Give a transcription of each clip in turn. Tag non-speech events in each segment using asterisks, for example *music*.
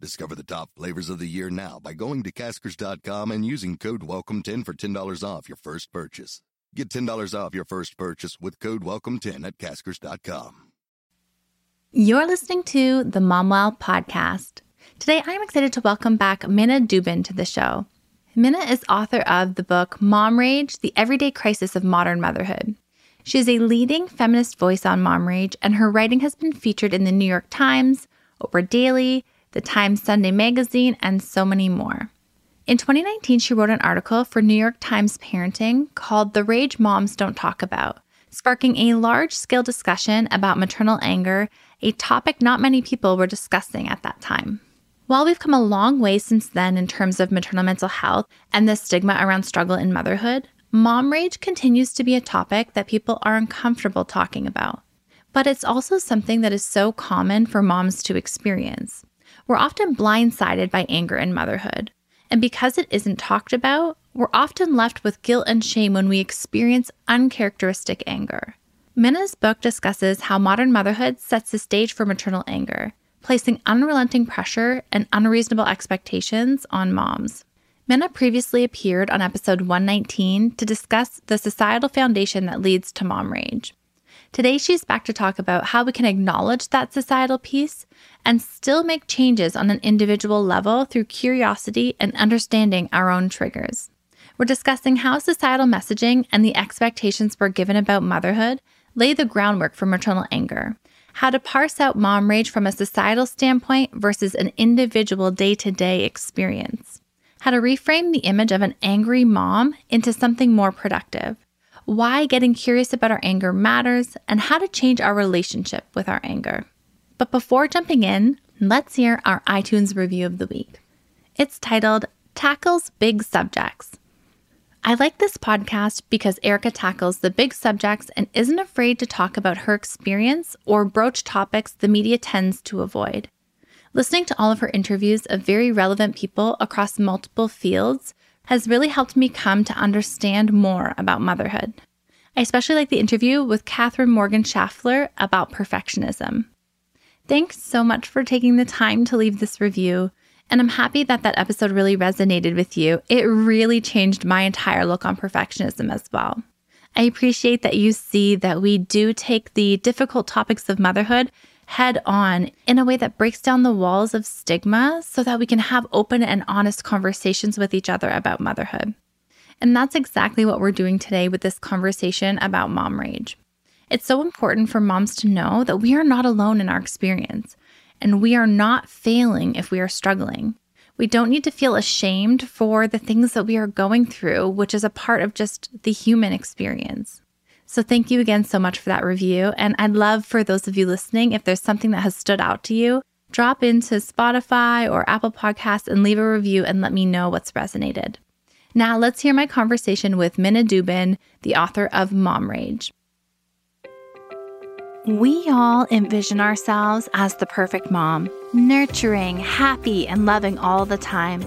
Discover the top flavors of the year now by going to caskers.com and using code WELCOME10 for $10 off your first purchase. Get $10 off your first purchase with code WELCOME10 at caskers.com. You're listening to the Momwell podcast. Today, I'm excited to welcome back Minna Dubin to the show. Minna is author of the book Mom Rage The Everyday Crisis of Modern Motherhood. She is a leading feminist voice on mom rage, and her writing has been featured in the New York Times, Oprah Daily, the Times Sunday Magazine, and so many more. In 2019, she wrote an article for New York Times Parenting called The Rage Moms Don't Talk About, sparking a large scale discussion about maternal anger, a topic not many people were discussing at that time. While we've come a long way since then in terms of maternal mental health and the stigma around struggle in motherhood, mom rage continues to be a topic that people are uncomfortable talking about. But it's also something that is so common for moms to experience. We're often blindsided by anger in motherhood. And because it isn't talked about, we're often left with guilt and shame when we experience uncharacteristic anger. Minna's book discusses how modern motherhood sets the stage for maternal anger, placing unrelenting pressure and unreasonable expectations on moms. Minna previously appeared on episode 119 to discuss the societal foundation that leads to mom rage. Today, she's back to talk about how we can acknowledge that societal piece and still make changes on an individual level through curiosity and understanding our own triggers. We're discussing how societal messaging and the expectations we're given about motherhood lay the groundwork for maternal anger, how to parse out mom rage from a societal standpoint versus an individual day to day experience, how to reframe the image of an angry mom into something more productive, why getting curious about our anger matters, and how to change our relationship with our anger. But before jumping in, let's hear our iTunes review of the week. It's titled Tackles Big Subjects. I like this podcast because Erica tackles the big subjects and isn't afraid to talk about her experience or broach topics the media tends to avoid. Listening to all of her interviews of very relevant people across multiple fields has really helped me come to understand more about motherhood. I especially like the interview with Katherine Morgan Schafler about perfectionism. Thanks so much for taking the time to leave this review. And I'm happy that that episode really resonated with you. It really changed my entire look on perfectionism as well. I appreciate that you see that we do take the difficult topics of motherhood head on in a way that breaks down the walls of stigma so that we can have open and honest conversations with each other about motherhood. And that's exactly what we're doing today with this conversation about mom rage. It's so important for moms to know that we are not alone in our experience and we are not failing if we are struggling. We don't need to feel ashamed for the things that we are going through, which is a part of just the human experience. So, thank you again so much for that review. And I'd love for those of you listening, if there's something that has stood out to you, drop into Spotify or Apple Podcasts and leave a review and let me know what's resonated. Now, let's hear my conversation with Minna Dubin, the author of Mom Rage. We all envision ourselves as the perfect mom, nurturing, happy, and loving all the time.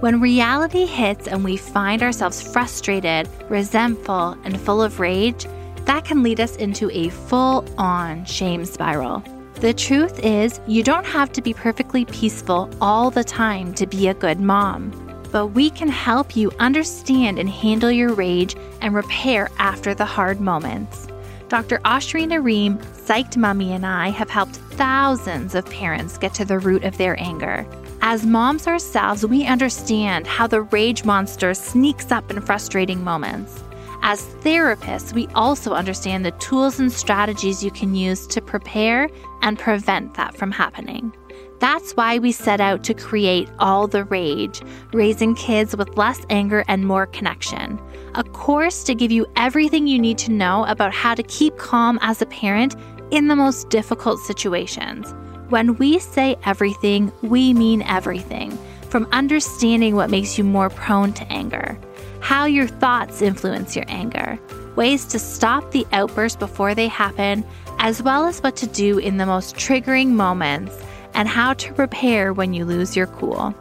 When reality hits and we find ourselves frustrated, resentful, and full of rage, that can lead us into a full on shame spiral. The truth is, you don't have to be perfectly peaceful all the time to be a good mom, but we can help you understand and handle your rage and repair after the hard moments. Dr. Ashurina Ream, Psyched Mommy, and I have helped thousands of parents get to the root of their anger. As moms ourselves, we understand how the rage monster sneaks up in frustrating moments. As therapists, we also understand the tools and strategies you can use to prepare and prevent that from happening. That's why we set out to create All the Rage, raising kids with less anger and more connection. A course to give you everything you need to know about how to keep calm as a parent in the most difficult situations. When we say everything, we mean everything, from understanding what makes you more prone to anger how your thoughts influence your anger, ways to stop the outbursts before they happen, as well as what to do in the most triggering moments and how to prepare when you lose your cool.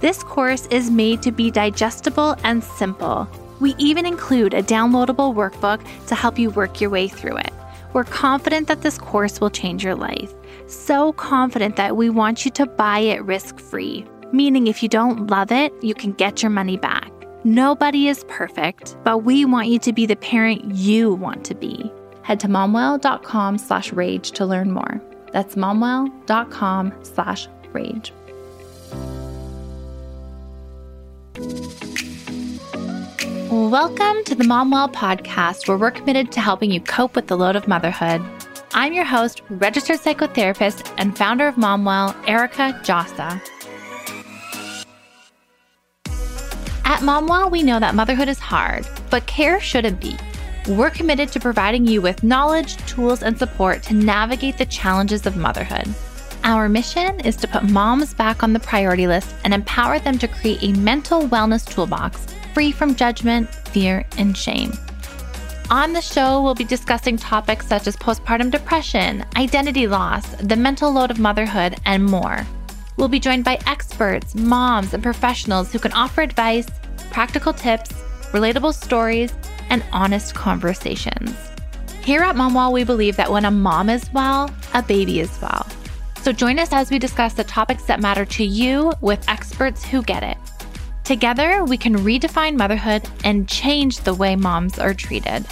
This course is made to be digestible and simple. We even include a downloadable workbook to help you work your way through it. We're confident that this course will change your life. So confident that we want you to buy it risk free, meaning if you don't love it, you can get your money back. Nobody is perfect, but we want you to be the parent you want to be. Head to momwell.com slash rage to learn more. That's momwell.com slash rage. Welcome to the Momwell podcast, where we're committed to helping you cope with the load of motherhood. I'm your host, registered psychotherapist, and founder of Momwell, Erica Djossa. At Momwell, we know that motherhood is hard, but care shouldn't be. We're committed to providing you with knowledge, tools, and support to navigate the challenges of motherhood. Our mission is to put moms back on the priority list and empower them to create a mental wellness toolbox free from judgment, fear, and shame. On the show, we'll be discussing topics such as postpartum depression, identity loss, the mental load of motherhood, and more. We'll be joined by experts, moms, and professionals who can offer advice, practical tips, relatable stories, and honest conversations. Here at Momwell, we believe that when a mom is well, a baby is well. So join us as we discuss the topics that matter to you with experts who get it. Together, we can redefine motherhood and change the way moms are treated.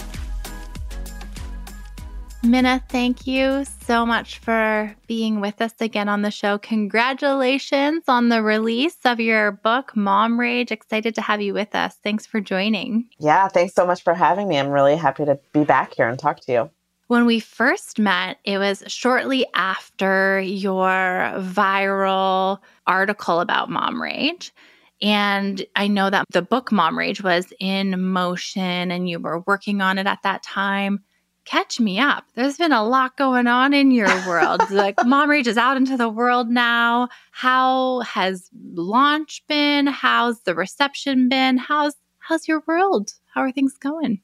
Minna, thank you so much for being with us again on the show. Congratulations on the release of your book, Mom Rage. Excited to have you with us. Thanks for joining. Yeah, thanks so much for having me. I'm really happy to be back here and talk to you. When we first met, it was shortly after your viral article about mom rage. And I know that the book Mom Rage was in motion and you were working on it at that time. Catch me up. There's been a lot going on in your *laughs* world. like Mom Rage is out into the world now. How has launch been? How's the reception been? How's how's your world? How are things going?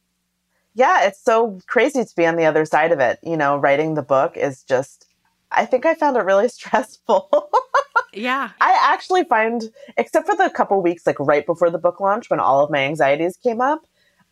Yeah, it's so crazy to be on the other side of it. You know, writing the book is just I think I found it really *laughs* stressful. Yeah. I actually find, except for the couple weeks like right before the book launch when all of my anxieties came up,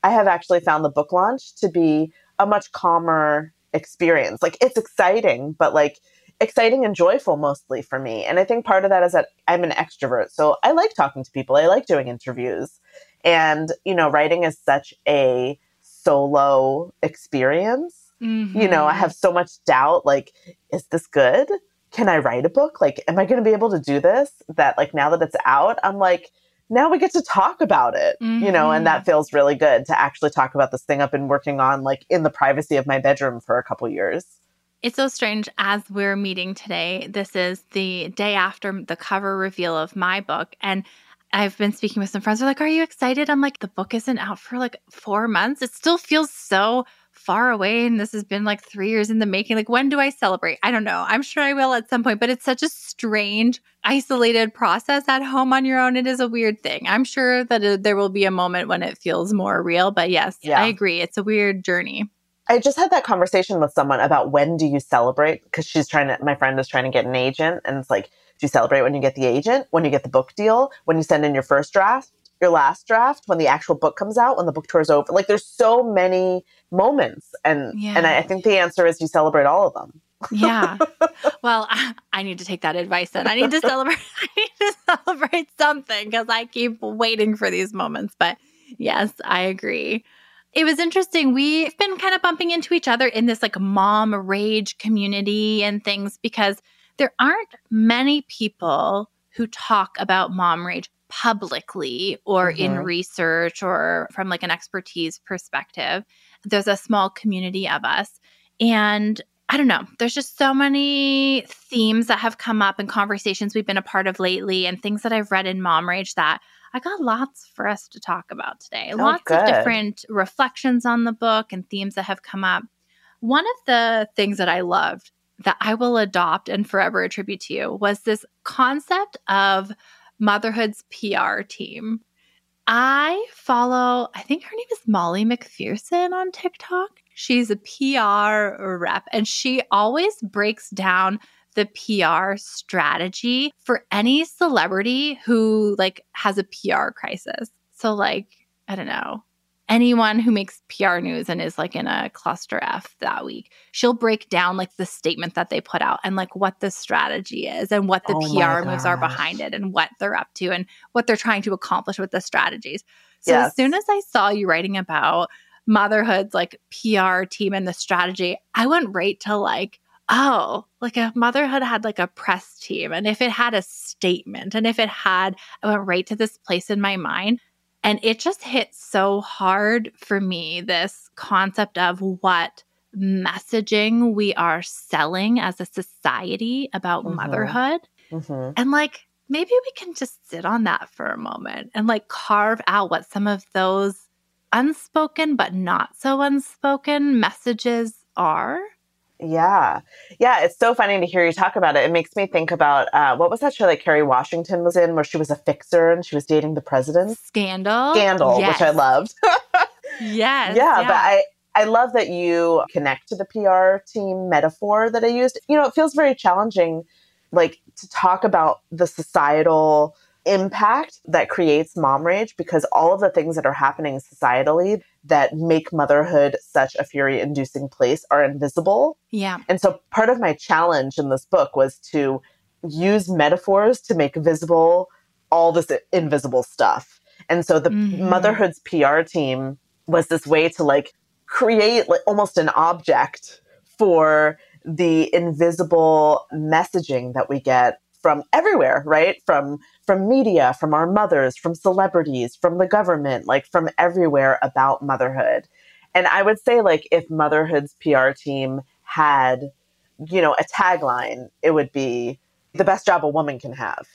I have actually found the book launch to be a much calmer experience. Like it's exciting, but like exciting and joyful mostly for me. And I think part of that is that I'm an extrovert. So I like talking to people. I like doing interviews. And, you know, writing is such a solo experience. Mm-hmm. You know, I mm-hmm. have so much doubt like, is this good? can I write a book? Like, am I going to be able to do this? That, like, now that it's out, I'm like, now we get to talk about it, mm-hmm. you know, and that mm-hmm. feels really good to actually talk about this thing I've been working on, like, in the privacy of my bedroom for a couple years. It's so strange as we're meeting today. This is the day after the cover reveal of my book. And I've been speaking with some friends. They're like, Are you excited? I'm like, The book isn't out for like four months. It still feels so far away and this has been like three years in the making. Like, when do I celebrate? I don't know. I'm sure I will at some point, but it's such a strange, isolated process at home on your own. It is a weird thing. I'm sure that it, there will be a moment when it feels more real, but yes, yeah. I agree. It's a weird journey. I just had that conversation with someone about when do you celebrate? Because she's trying to, my friend is trying to get an agent. And it's like, do you celebrate when you get the agent, when you get the book deal, when you send in your first draft? Your last draft when the actual book comes out when the book tour is over like there's so many moments and yeah. and I, I think the answer is you celebrate all of them yeah. *laughs* Well, I, *laughs* I, need to take that advice then. I need to celebrate. *laughs* I need to celebrate something because I keep waiting for these moments. But yes, I agree. It was interesting. We've been kind of bumping into each other in this like mom rage community and things because there aren't many people who talk about mom rage publicly or mm-hmm. in research or from like an expertise perspective. There's a small community of us. And I don't know, there's just so many themes that have come up in conversations we've been a part of lately and things that I've read in Mom Rage that I got lots for us to talk about today. Oh, lots good. of different reflections on the book and themes that have come up. One of the things that I loved that I will adopt and forever attribute to you was this concept of motherhood's PR team. I follow, I think her name is Molly McPherson on TikTok. She's a PR rep and she always breaks down the PR strategy for any celebrity who like has a PR crisis. So like, I don't know, anyone who makes PR news and is like in a cluster F that week, she'll break down like the statement that they put out and like what the strategy is and what the Oh PR moves are behind it and what they're up to and what they're trying to accomplish with the strategies. So Yes. as soon as I saw you writing about motherhood's like PR team and the strategy, I went right to like, oh, like if motherhood had like a press team and if it had a statement and if it had, I went right to this place in my mind. And it just hit so hard for me this concept of what messaging we are selling as a society about Mhm. motherhood. hmm And like, maybe we can just sit on that for a moment and like carve out what some of those unspoken but not so unspoken messages are. Yeah. Yeah. It's so funny to hear you talk about it. It makes me think about uh, what was that show that Kerry Washington was in where she was a fixer and she was dating the president? Scandal. Scandal, which I loved. *laughs* Yes. yeah, but I I love that you connect to the PR team metaphor that I used. You know, it feels very challenging like to talk about the societal impact that creates mom rage because all of the things that are happening societally that make motherhood such a fury inducing place are invisible. yeah. And so part of my challenge in this book was to use metaphors to make visible all this invisible stuff. And so the Mhm. motherhood's PR team was this way to like create like almost an object for the invisible messaging that we get from everywhere, right? From from media, from our mothers, from celebrities, from the government, like from everywhere about motherhood. And I would say like if motherhood's PR team had, you know, a tagline, it would be the best job a woman can have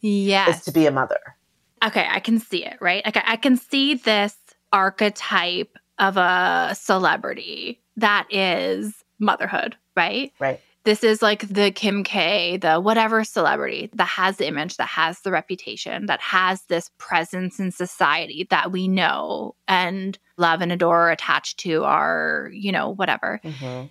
Yes. is to be a mother. okay, I can see it, right? Like I can see this archetype of a celebrity that is motherhood, right? Right. This is like the Kim K, the whatever celebrity that has the image, that has the reputation, that has this presence in society that we know and love and adore, attached to our, you know, whatever. Mhm.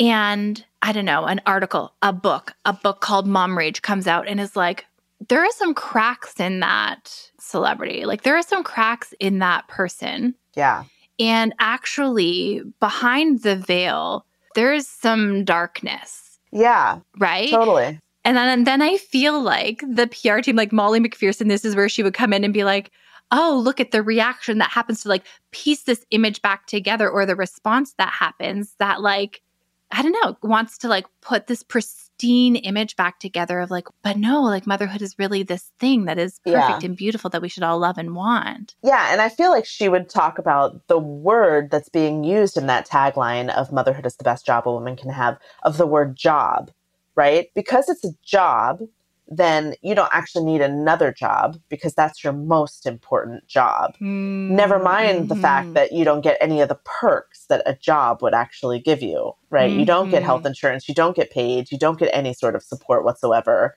And I don't know, an article, a book, a book called Mom Rage comes out and is like, there are some cracks in that celebrity. Like, there are some cracks in that person. Yeah. And actually, behind the veil, there's some darkness, Yeah. right? Totally. And then, and then I feel like the PR team, like Molly McPherson, this is where she would come in and be like, oh, look at the reaction that happens to like piece this image back together or the response that happens that, like, I don't know, wants to like put this pristine image back together of like, but no, like motherhood is really this thing that is perfect Yeah. and beautiful that we should all love and want. Yeah, and I feel like she would talk about the word that's being used in that tagline of motherhood is the best job a woman can have, of the word job, right? Because it's a job, then you don't actually need another job because that's your most important job. Never mind the Mm-hmm. fact that you don't get any of the perks that a job would actually give you, right? You don't get health insurance, you don't get paid, you don't get any sort of support whatsoever.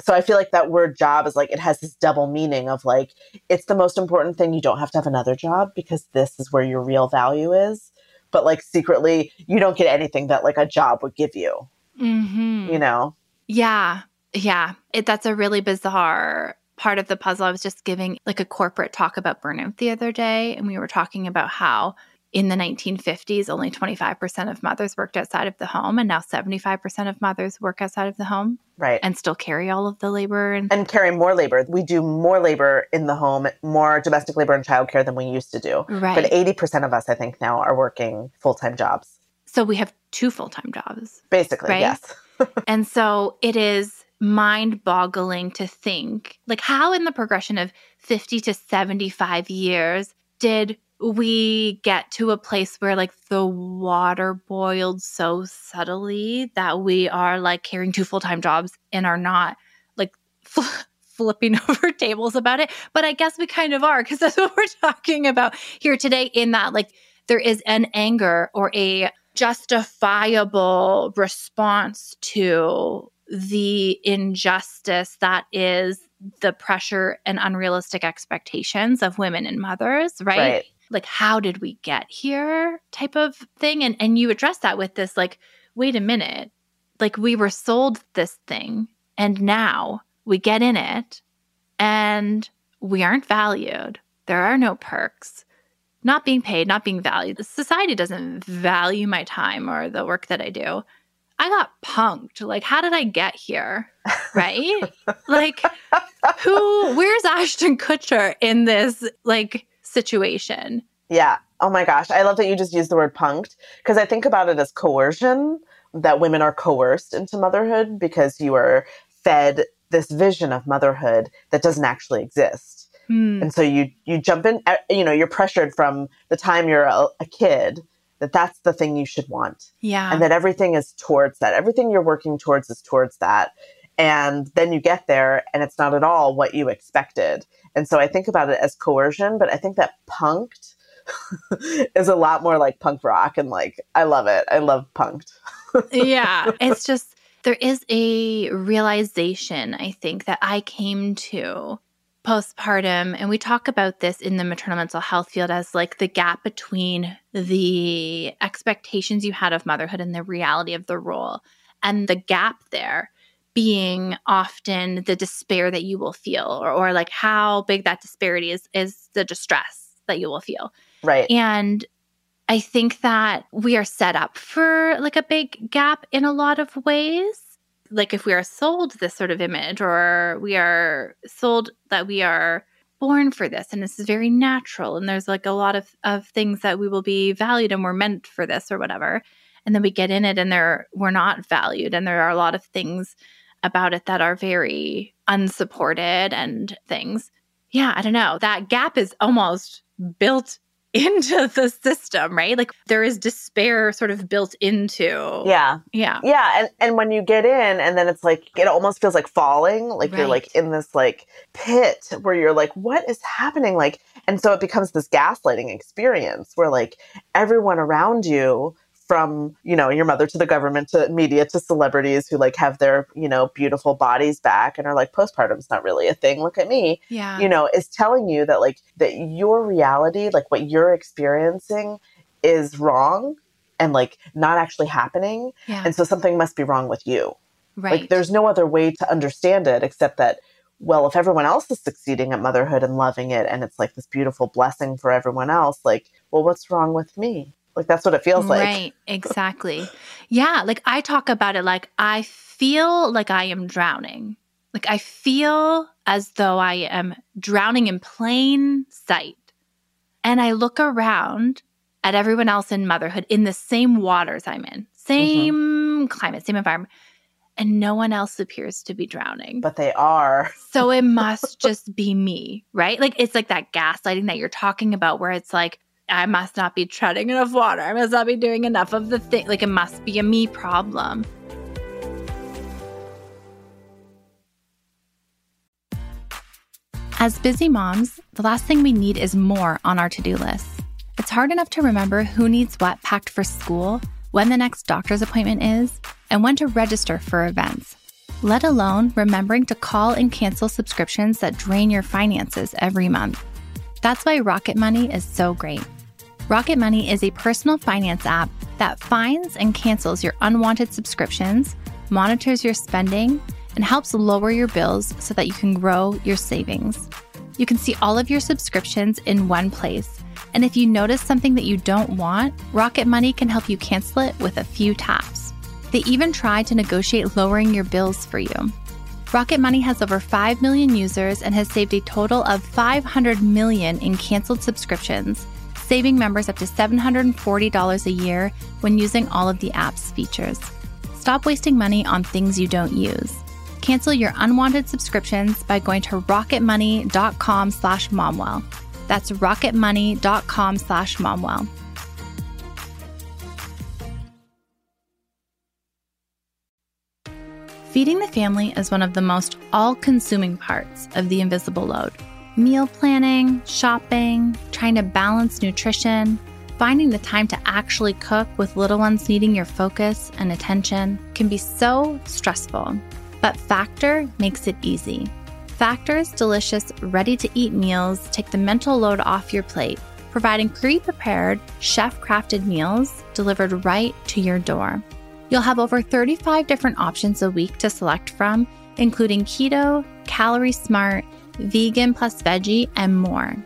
So I feel like that word job is like it has this double meaning of like it's the most important thing you don't have to have another job because this is where your real value is. But like secretly you don't get anything that like a job would give you, Mm-hmm. you know? Yeah. Yeah. It, that's a really bizarre part of the puzzle. I was just giving like a corporate talk about burnout the other day, and we were talking about how in the 1950s, only 25% of mothers worked outside of the home, and now 75% of mothers work outside of the home Right. and still carry all of the labor. And and carry more labor. We do more labor in the home, more domestic labor and childcare than we used to do. right. But 80% of us, I think, now are working full time jobs. so we have two full time jobs. Basically, Right? yes. *laughs* and so it is mind boggling to think like how in the progression of 50 to 75 years did we get to a place where like the water boiled so subtly that we are like carrying two full-time jobs and are not like *laughs* fl- flipping *laughs* over tables about it? But i guess we kind of are because that's what we're talking about here today in that like there is an anger or a justifiable response to the injustice that is the pressure and unrealistic expectations of women and mothers, right? Right. Like how did we get here type of thing and and you address that with this like wait a minute. Like we were sold this thing and now we get in it and we aren't valued. There are no perks. Not being paid, not being valued. Society doesn't value my time or the work that I do. I got punked. Like, how did I get here? Right? like, who, where's Ashton Kutcher in this like situation? Yeah. Oh my gosh. I love that you just used the word punked because I think about it as coercion that women are coerced into motherhood because you are fed this vision of motherhood that doesn't actually exist. Hmm. And so you you jump in uh, you know you're pressured from the time you're a, a kid that that's the thing you should want Yeah. and that everything is towards that. Everything you're working towards is towards that. And then you get there and it's not at all what you expected. And so I think about it as coercion, but I think that punked *laughs* is a lot more like punk rock and like I love it. I love punked. *laughs* yeah. It's just, there is a realization, I think, that I came to postpartum. And we talk about this in the maternal mental health field as like the gap between the expectations you had of motherhood and the reality of the role. And the gap there being often the despair that you will feel, or, or like how big that disparity is, is the distress that you will feel. Right. And I think that we are set up for like a big gap in a lot of ways. Like if we are sold this sort of image or we are sold that we are born for this and this is very natural and there's like a lot of, of things that we will be valued and we're meant for this or whatever. And then we get in it and there we're not valued and there are a lot of things about it that are very unsupported and things. Yeah, I don't know. That gap is almost built *laughs* into the system, right? Like there is despair sort of built into. Yeah. Yeah. Yeah. And and when you get in and then it's like it almost feels like falling. Like you're like in this like pit where you're like, what is happening? Like and so it becomes this gaslighting experience where like everyone around you from you know your mother to the government to media to celebrities who like have their you know beautiful bodies back and are like postpartum's not really a thing look at me Yeah. you know is telling you that like that your reality like what you're experiencing is wrong and like not actually happening yeah. and so something must be wrong with you right. like there's no other way to understand it except that well if everyone else is succeeding at motherhood and loving it and it's like this beautiful blessing for everyone else like well what's wrong with me like that's what it feels like Right, exactly. yeah, like I talk about it like I feel like I am drowning. Like I feel as though I am drowning in plain sight. And I look around at everyone else in motherhood in the same waters I'm in, same mm-hmm. climate, same environment, and no one else appears to be drowning. but they are *laughs* So it must just be me, right? Like it's like that gaslighting that you're talking about where it's like, I must not be treading enough water. I must not be doing enough of the thing. Like it must be a me problem. As busy moms, the last thing we need is more on our to do list. It's hard enough to remember who needs what packed for school, when the next doctor's appointment is, and when to register for events let alone remembering to call and cancel subscriptions that drain your finances every month. That's why Rocket Money is so great. Rocket Money is a personal finance app that finds and cancels your unwanted subscriptions, monitors your spending, and helps lower your bills so that you can grow your savings. You can see all of your subscriptions in one place. And if you notice something that you don't want, Rocket Money can help you cancel it with a few taps. They even try to negotiate lowering your bills for you. Rocket Money has over 5 million users and has saved a total of 500 million in canceled subscriptions, saving members up to $740 a year when using all of the app's features. Stop wasting money on things you don't use. Cancel your unwanted subscriptions by going to rocketmoney.com slash momwell. That's rocketmoney.com slash momwell. Feeding the family is one of the most all consuming parts of the invisible load. Meal planning, shopping, trying to balance nutrition, finding the time to actually cook with little ones needing your focus and attention can be so stressful. But Factor makes it easy. Factor's delicious, ready to eat meals take the mental load off your plate, providing pre prepared, chef crafted meals delivered right to your door. You'll have over 35 different options a week to select from, including keto, calorie smart, vegan plus veggie, and more.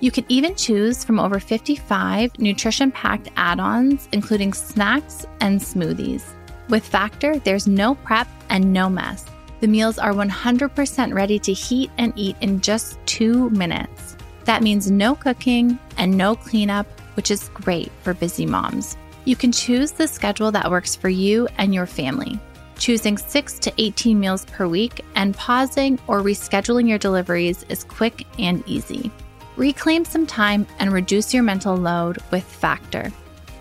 You can even choose from over 55 nutrition packed add ons, including snacks and smoothies. With Factor, there's no prep and no mess. The meals are 100% ready to heat and eat in just two minutes. That means no cooking and no cleanup, which is great for busy moms. You can choose the schedule that works for you and your family, choosing 6 to 18 meals per week, and pausing or rescheduling your deliveries is quick and easy. Reclaim some time and reduce your mental load with Factor.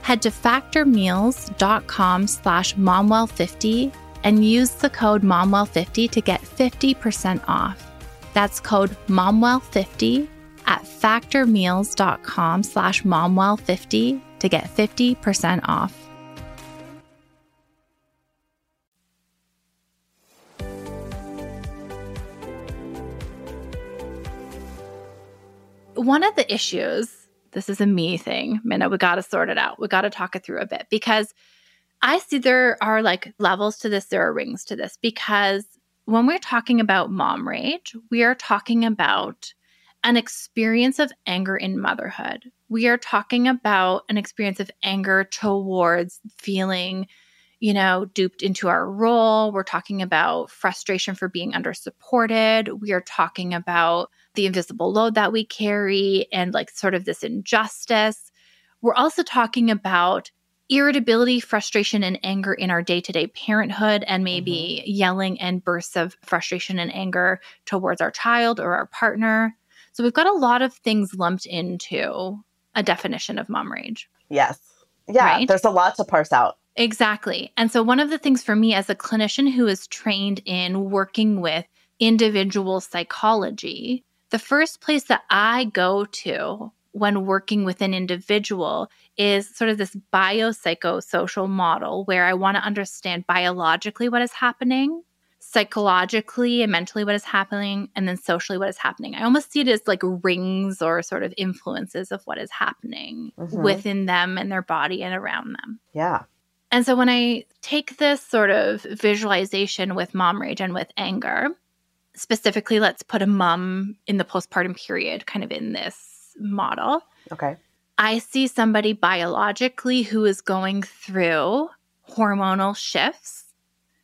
Head to factormeals.com slash momwell50 and use the code momwell50 to get 50% off. That's code momwell50 at factormeals.com slash momwell50 to get 50% off. One of the issues, this is a me thing, Minna, we got to sort it out. We got to talk it through a bit because I see there are like levels to this, there are rings to this because when we're talking about mom rage, we are talking about an experience of anger in motherhood. We are talking about an experience of anger towards feeling, you know, duped into our role. We're talking about frustration for being under supported. We are talking about the invisible load that we carry and like sort of this injustice. We're also talking about irritability, frustration, and anger in our day to day parenthood, and maybe mm-hmm. yelling and bursts of frustration and anger towards our child or our partner. So we've got a lot of things lumped into a definition of mom rage. Yes. Yeah. Right? There's a lot to parse out. Exactly. And so, one of the things for me as a clinician who is trained in working with individual psychology, the first place that I go to when working with an individual is sort of this biopsychosocial model where I want to understand biologically what is happening, psychologically and mentally what is happening, and then socially what is happening. I almost see it as like rings or sort of influences of what is happening mm-hmm. within them and their body and around them. Yeah. And so when I take this sort of visualization with mom rage and with anger, specifically, let's put a mom in the postpartum period kind of in this model. Okay. I see somebody biologically who is going through hormonal shifts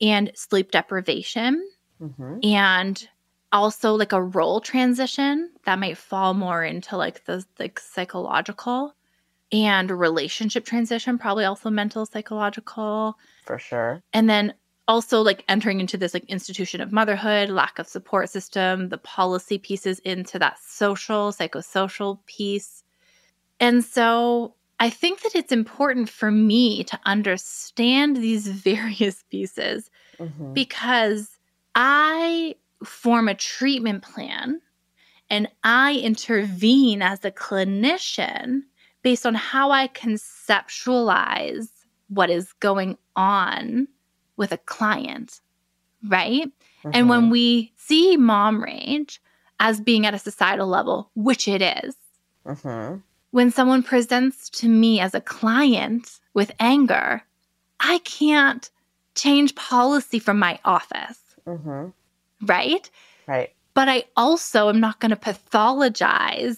and sleep deprivation mm-hmm. and also like a role transition that might fall more into like the like psychological and relationship transition probably also mental psychological for sure and then also like entering into this like institution of motherhood lack of support system the policy pieces into that social psychosocial piece and so i think that it's important for me to understand these *laughs* various pieces mm-hmm. because i form a treatment plan and i intervene as a clinician based on how i conceptualize what is going on with a client, right? Mm-hmm. And when mm-hmm. we see mom rage as being at a societal level, which it is, mm-hmm. when someone presents to me as a client with anger, I can't change policy from my office. Mm-hmm. Right? Right. But I also am not going to pathologize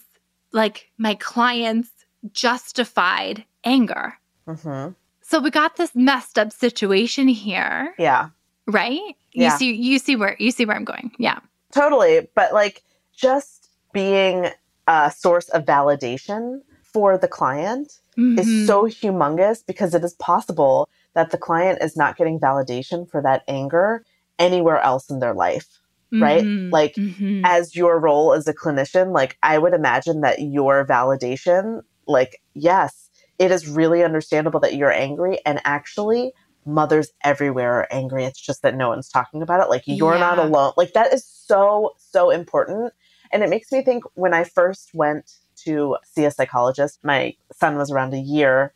like my client's justified anger. Mm-hmm. So we got this messed up situation here. Yeah. Right? Yeah. You see you see where you see where I'm going. Yeah. Totally. But like just being a source of validation for the client mm-hmm. is so humongous because it is possible that the client is not getting validation for that anger anywhere else in their life right? Mm-hmm. Like, mm-hmm. as your role as a clinician, like, I would imagine that your validation, like, yes, it is really understandable that you're angry and actually mothers everywhere are angry. It's just that no one's talking about it. Like you're yeah. not alone. Like that is so so important. And it makes me think when i first went to see a psychologist my son was around a year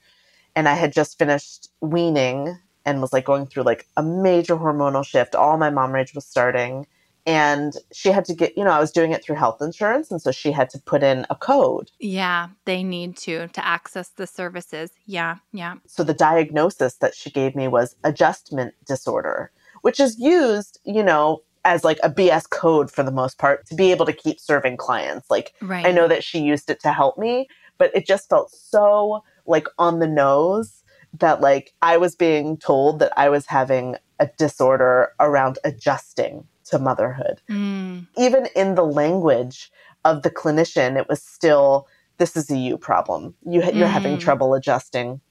and i had just finished weaning and was like going through like a major hormonal shift. All my mom rage was starting and she had to get, you know, I was doing it through health insurance. And so she had to put in a code. Yeah, they need to to access the services. Yeah, yeah. So the diagnosis that she gave me was adjustment disorder, which is used, you know, as like a BS code for the most part to be able to keep serving clients. Like Right. I know that she used it to help me, but it just felt so like on the nose that like I was being told that I was having a disorder around adjusting to motherhood. Mm, Even in the language of the clinician, it was still this is a you problem. You you're having Mm. trouble adjusting.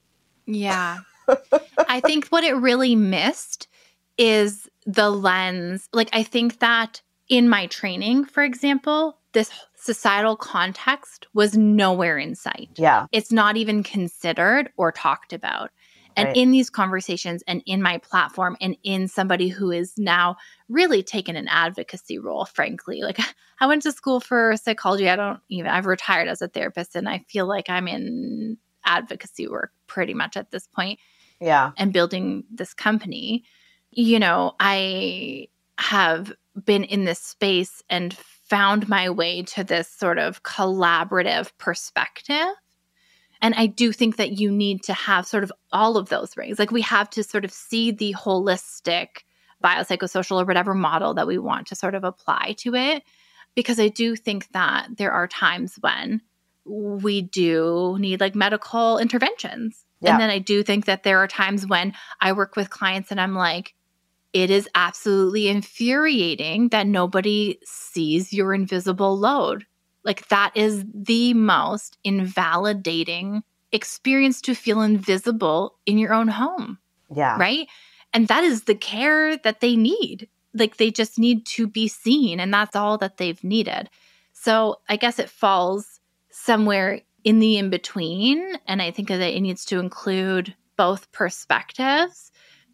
yeah. *laughs* I think what it really missed is the lens. Like, I think that in my training, for example, this societal context was nowhere in sight. Yeah. It's not even considered or talked about. And Right. in these conversations and in my platform and in somebody who is now really taken an advocacy role, frankly, like *laughs* I went to school for psychology. I don't even, I've retired as a therapist and I feel like I'm in advocacy work pretty much at this point Yeah. and building this company, you know, I have been in this space and found my way to this sort of collaborative perspective. And I do think that you need to have sort of all of those rings. Like we have to sort of see the holistic biopsychosocial or whatever model that we want to sort of apply to it. Because I do think that there are times when we do need like medical interventions. Yeah. And then I do think that there are times when I work with clients and I'm like, it is absolutely infuriating that nobody sees your invisible load. Like, that is the most invalidating experience to feel invisible in your own home Yeah. right? And that is the care that they need. Like they just need to be seen, and that's all that they've needed. So I guess it falls somewhere in the in between. And I think that it needs to include both perspectives.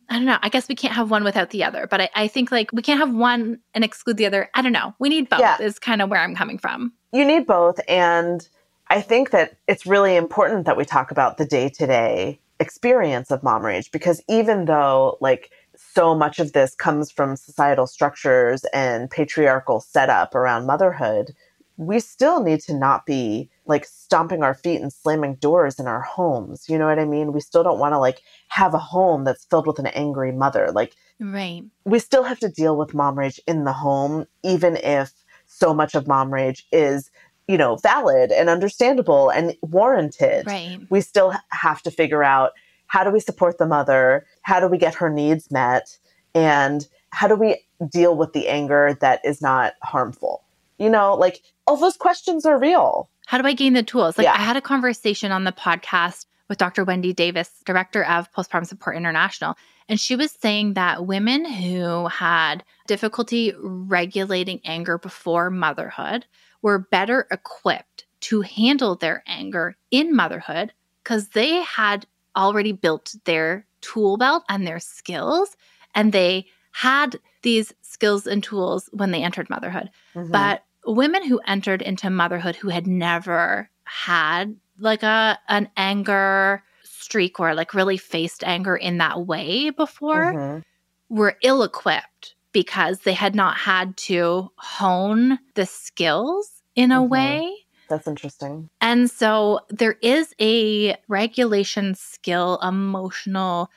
I don't know. I guess we can't have one without the other, but I, I think like we can't have one and exclude the other. I don't know. We need both, Yeah. is kind of where I'm coming from. you need both and i think that it's really important that we talk about the day-to-day experience of mom rage because even though like so much of this comes from societal structures and patriarchal setup around motherhood we still need to not be like stomping our feet and slamming doors in our homes you know what i mean we still don't want to like have a home that's filled with an angry mother like Right. we still have to deal with mom rage in the home, even if so much of mom rage is, you know, valid and understandable and warranted. Right. We still have to figure out how do we support the mother? How do we get her needs met? And how do we deal with the anger that is not harmful? You know, like all those questions are real. How do I gain the tools? Like Yeah. I had a conversation on the podcast with Dr. Wendy Davis, director of Postpartum Support International, and she was saying that women who had difficulty regulating anger before motherhood were better equipped to handle their anger in motherhood because they had already built their tool belt and their skills and they had these skills and tools when they entered motherhood. Mhm. But women who entered into motherhood who had never had like a an anger streak or like really faced anger in that way before Mhm. were ill equipped because they had not had to hone the skills in a Mhm. way. that's interesting. And so there is a regulation skill, emotional,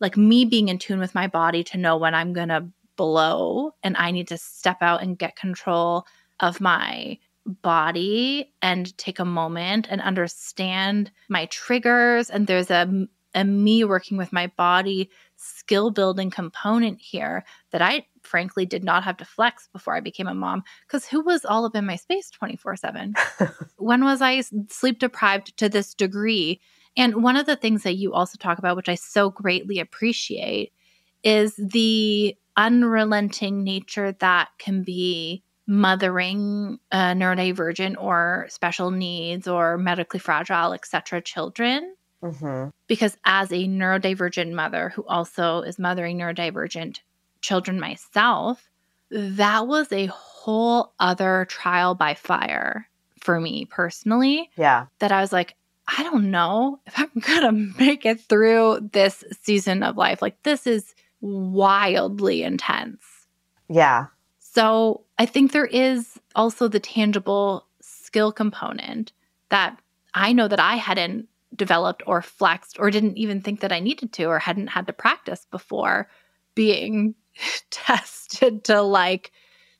like me being in tune with my body to know when I'm going to blow and I need to step out and get control of my body and take a moment and understand my triggers. And there's a, a me working with my body skill building component here that I frankly did not have to flex before I became a mom because who was all up in my space 24 7? *laughs* when was I sleep deprived to this degree? And one of the things that you also talk about, which I so greatly appreciate, is the unrelenting nature that can be mothering a neurodivergent or special needs or medically fragile, etc. children. hmm Because as a neurodivergent mother who also is mothering neurodivergent children myself, that was a whole other trial by fire for me personally Yeah. that I was like, I don't know if I'm *laughs* gonna make it through this season of life. Like, this is wildly intense. Yeah. So I think there is also the tangible skill component that I know that I hadn't developed or flexed or didn't even think that I needed to or hadn't had to practice before being *laughs* tested to like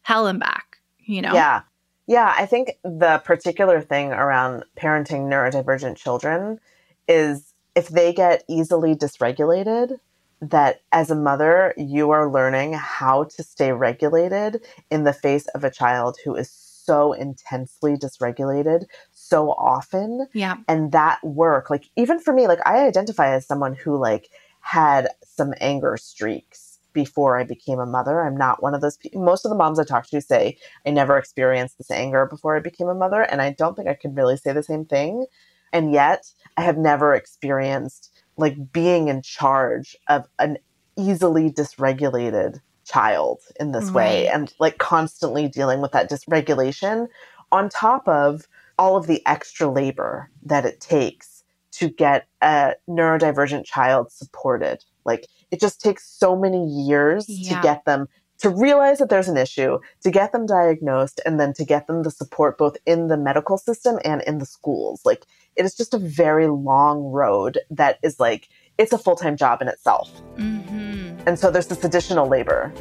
hell and back, you know? Yeah. Yeah. I think the particular thing around parenting neurodivergent children is if they get easily dysregulated, that as a mother, you are learning how to stay regulated in the face of a child who is so intensely dysregulated so often. Yeah. And that work, like even for me, like I identify as someone who like had some anger streaks before I became a mother. I'm not one of those people. Most of the moms I talk to say I never experienced this anger before I became a mother. And I don't think I can really say the same thing. And yet I have never experienced like being in charge of an easily dysregulated child in this way mm-hmm. and like constantly dealing with that dysregulation on top of all of the extra labor that it takes to get a neurodivergent child supported. Like it just takes so many years Yeah. to get them to realize that there's an issue, to get them diagnosed, and then to get them the support both in the medical system and in the schools. Like it is just a very long road that is like, it's a full time job in itself. hmm And so there's this additional labor.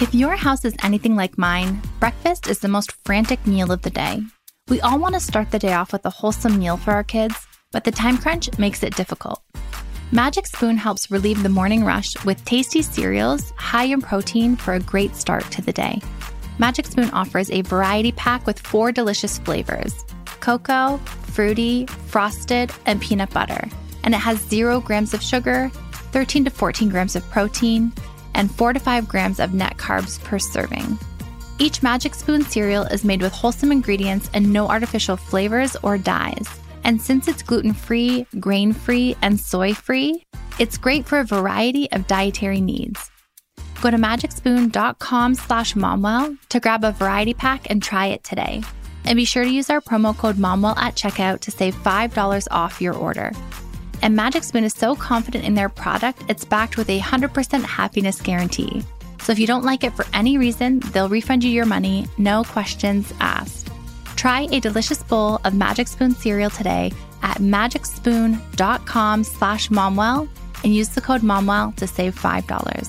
If your house is anything like mine, breakfast is the most frantic meal of the day. We all want to start the day off with a wholesome meal for our kids, but the time crunch makes it difficult. Magic Spoon helps relieve the morning rush with tasty cereals high in protein for a great start to the day. Magic Spoon offers a variety pack with four delicious flavors cocoa, fruity, frosted, and peanut butter. And it has zero grams of sugar, 13 to 14 grams of protein, and 4 to 5 grams of net carbs per serving. Each Magic Spoon cereal is made with wholesome ingredients and no artificial flavors or dyes. And since it's gluten free, grain free, and soy free, it's great for a variety of dietary needs. Go to magicspoon.com slash momwell to grab a variety pack and try it today. And be sure to use our promo code momwell at checkout to save $5 off your order. And Magic Spoon is so confident in their product, it's backed with a 100% happiness guarantee. So if you don't like it for any reason, they'll refund you your money, no questions asked. Try a delicious bowl of Magic Spoon cereal today at magicspoon.com slash momwell and use the code momwell to save $5.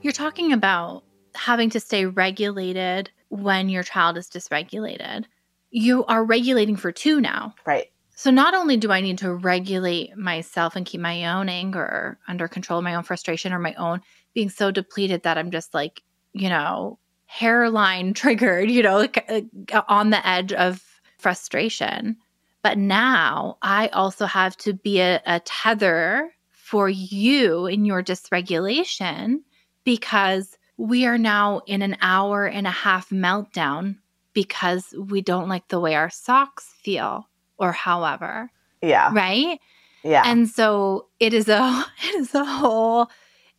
You're talking about having to stay regulated when your child is dysregulated. You are regulating for two now. Right. So not only do I need to regulate myself and keep my own anger under control, my own frustration, or my own being so depleted that I'm just like, you know, hairline *laughs* triggered, you know, like uh, on the edge of frustration. But now I also have to be a, a tether for you in your dysregulation because we are now in an hour and a half meltdown because we don't like the way our socks feel or however, Yeah. right? Yeah. And so it is a *laughs* it is a whole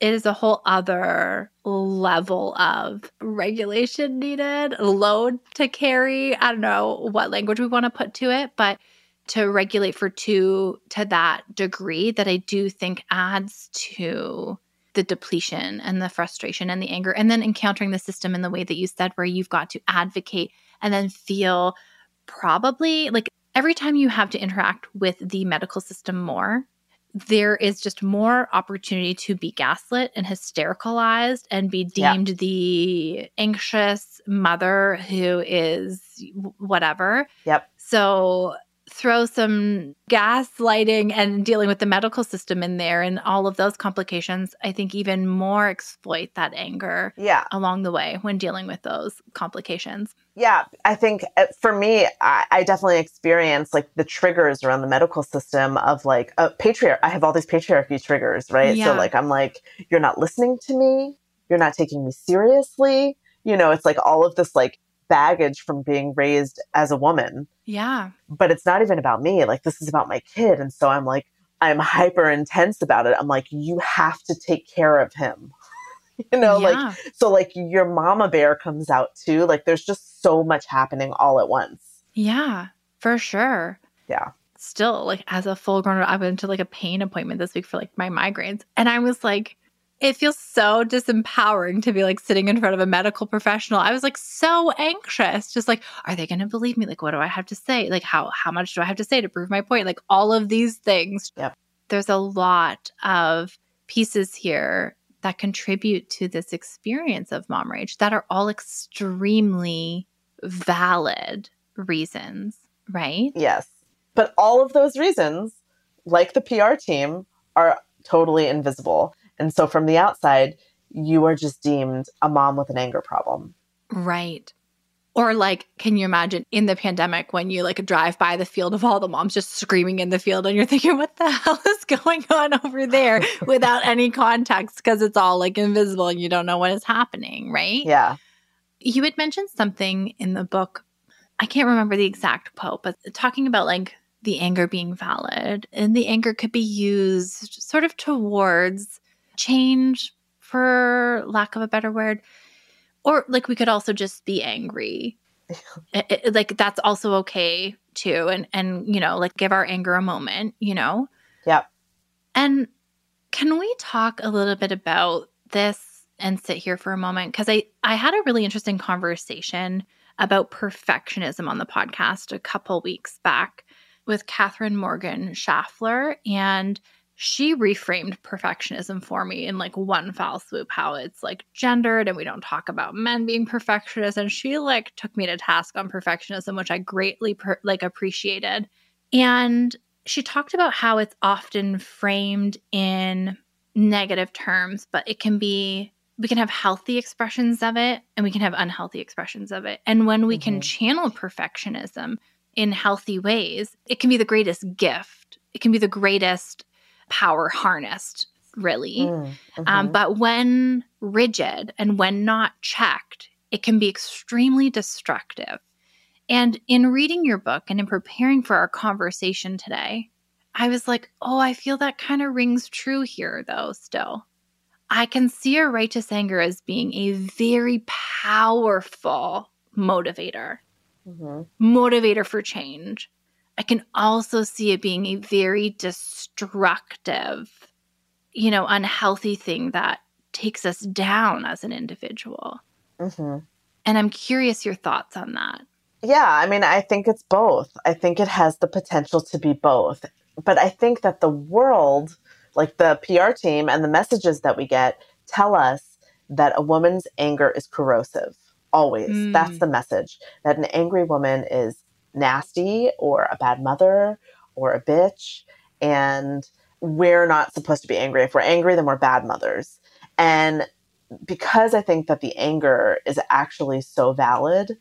it is a whole other level of regulation needed, load to carry. I don't know what language we want to put to it, but to regulate for two to that degree that I do think adds to the depletion and the frustration and the anger and then encountering the system in the way that you said where you've got to advocate and then feel probably like every time you have to interact with the medical system more there is just more opportunity to be gaslit and hystericalized and be deemed the anxious mother who is whatever Yep. so throw some gaslighting and dealing with the medical system in there and all of those complications, I think even more exploit that anger Yeah. along the way when dealing with those complications. Yeah, I think uh, for me, I, I definitely experience like the triggers around the medical system of like a patriarch. I have all these patriarchy triggers, right? Yeah. So like I'm like, you're not listening to me. You're not taking me seriously. You know, it's like all of this like baggage from being raised as a woman. Yeah. But it's not even about me. Like this is about my kid, and so I'm like, I'm hyper intense about it. I'm like, you have to take care of him. *laughs* you know, Yeah. like so like your mama bear comes out too. Like there's just so much happening all at once. Yeah, for sure. Yeah. Still, like as a full grown, I went to like a pain appointment this week for like my migraines, and I was like, it feels so disempowering to be like sitting in front of a medical professional. I was like so anxious, just like, are they going to believe me? Like, what do I have to say? Like, how how much do I have to say to prove my point? Like, all of these things. Yep. There's a lot of pieces here that contribute to this experience of mom rage that are all extremely valid reasons, right? Yes. But all of those reasons, like the PR team, are totally invisible. And so from the outside, you are just deemed a mom with an anger problem. Right. Or like, can you imagine in the pandemic when you like drive by the field of all the moms just screaming in the field and you're thinking, what the *laughs* hell is going on over there *laughs* without any context because it's all like invisible and you don't know what is happening, right? Yeah. You had mentioned something in the book. I can't remember the exact quote, but talking about like the anger being valid and the anger could be used sort of towards change, for lack of a better word. Or like we could also just be angry. It- it- like that's also okay too. And and you know, like give our anger a moment, you know? yeah And can we talk a little bit about this and sit here for a moment? Because I, I had a really interesting conversation about perfectionism on the podcast a couple weeks back with Katherine Morgan Schafler. And she reframed perfectionism for me in like one foul swoop, how it's like gendered and we don't talk about men being perfectionists. And she like took me to task on perfectionism, which I greatly per- like appreciated. And she talked about how it's often framed in negative terms, but it can be, we can have healthy expressions of it and we can have unhealthy expressions of it. And when we can Mhm. channel perfectionism in healthy ways, it can be the greatest gift. It can be the greatest power harnessed, really. Mm, Um, mhm. but when rigid and when not checked, it can be extremely destructive. And in reading your book and in preparing for our conversation today, I was like, oh, I feel that kind of rings true here, though, still. I can see a righteous anger as being a very powerful motivator Mhm. motivator for change. I can also see it being a very destructive, you know, unhealthy thing that takes us down as an individual. Mhm. And I'm curious your thoughts on that. Yeah, I mean, I think it's both. I think it has the potential to be both. But I think that the world, like the PR team and the messages that we get, tell us that a woman's anger is corrosive. Always. Mm. That's the message. That an angry woman is nasty or a bad mother or a bitch. And we're not supposed to be angry. If we're angry, then we're bad mothers. And because I think that the anger is actually so valid,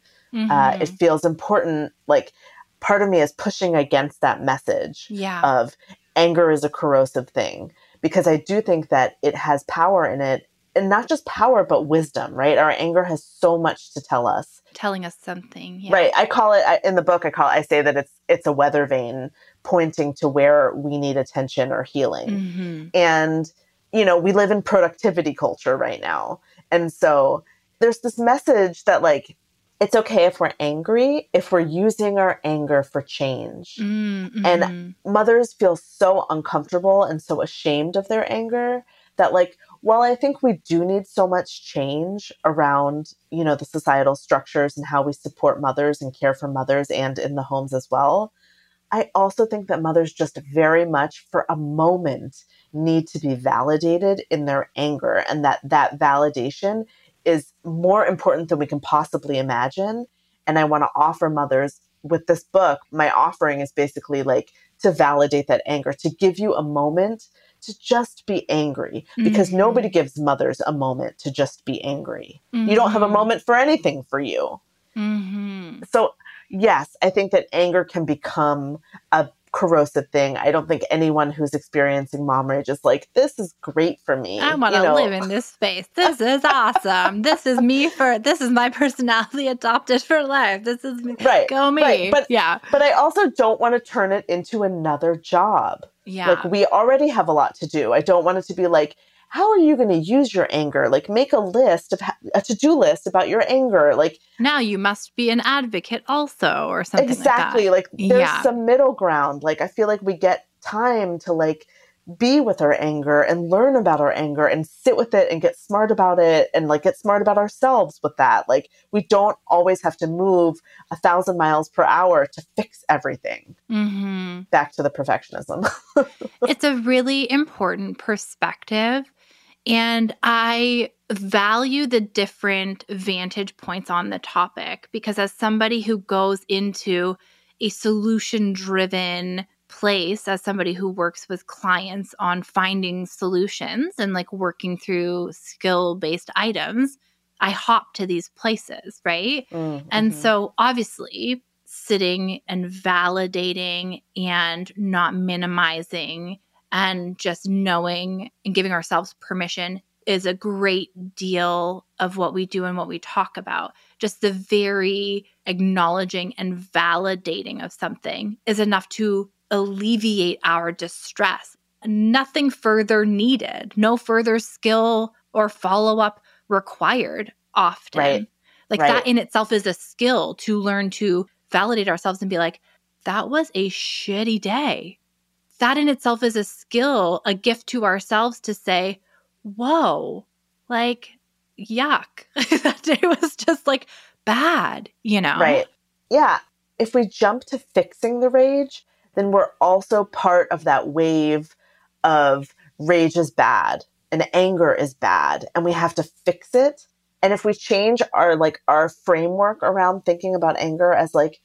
uh, it Mhm. feels important. Like part of me is pushing against that message yeah. of anger is a corrosive thing because I do think that it has power in it, and not just power, but wisdom. Right? Our anger has so much to tell us. Telling us something. Yeah. Right? I call it I, in the book. I call it, I say that it's it's a weather vane pointing to where we need attention or healing hmm and you know we live in productivity culture right now and so there's this message that like it's okay if we're angry if we're using our anger for change Mm-hmm. And- mothers feel so uncomfortable and so ashamed of their anger that like while i think we do need so much change around you know the societal structures and how we support mothers and care for mothers and in the homes as well. I also think that mothers just very much for a moment need to be validated in their anger and that that validation is more important than we can possibly imagine. And i want to offer mothers with this book my offering is basically like to validate that anger to give you a moment to just be angry because Mhm. nobody gives mothers a moment to just be angry. You don't have a moment for anything for you. Hmm so yes i think that anger can become a corrosive thing i don't think anyone who's experiencing mom rage is like this is great for me I want to you know? live in this space. This is awesome. this is me for. This is my personality *laughs* adopted for life. This is me. right Go me. right, but- yeah, but i also don't want to turn it into another job yeah. Like we already have a lot to do. I don't want it to be like how are you going to use your anger? Like, make a list of a to do list about your anger. Like, now you must be an advocate also, or something exactly. Like, like there's yeah. some middle ground. Like, I feel like we get time to like be with our anger and learn about our anger and sit with it and get smart about it and like get smart about ourselves with that. Like we don't always have to move a thousand miles per hour to fix everything. Mm-hmm. Back to the perfectionism. *laughs* it's a really important perspective. And I value the different vantage points on the topic because, as somebody who goes into a solution driven place as somebody who works with clients on finding solutions and like working through skill based items, I hop to these places, right? Mm-hmm. And so obviously, sitting and validating and not minimizing and just knowing and giving ourselves permission is a great deal of what we do and what we talk about. Just the very acknowledging and validating of something is enough to alleviate our distress. Nothing further needed, no further skill or follow up required often. Right. Like right. that in itself is a skill to learn to validate ourselves and be like, that was a shitty day. That in itself is a skill, a gift to ourselves to say, whoa, like, yuck. *laughs* that day was just like bad, you know? Right. Yeah. If we jump to fixing the rage, then we're also part of that wave of rage is bad and anger is bad and we have to fix it and if we change our like our framework around thinking about anger as like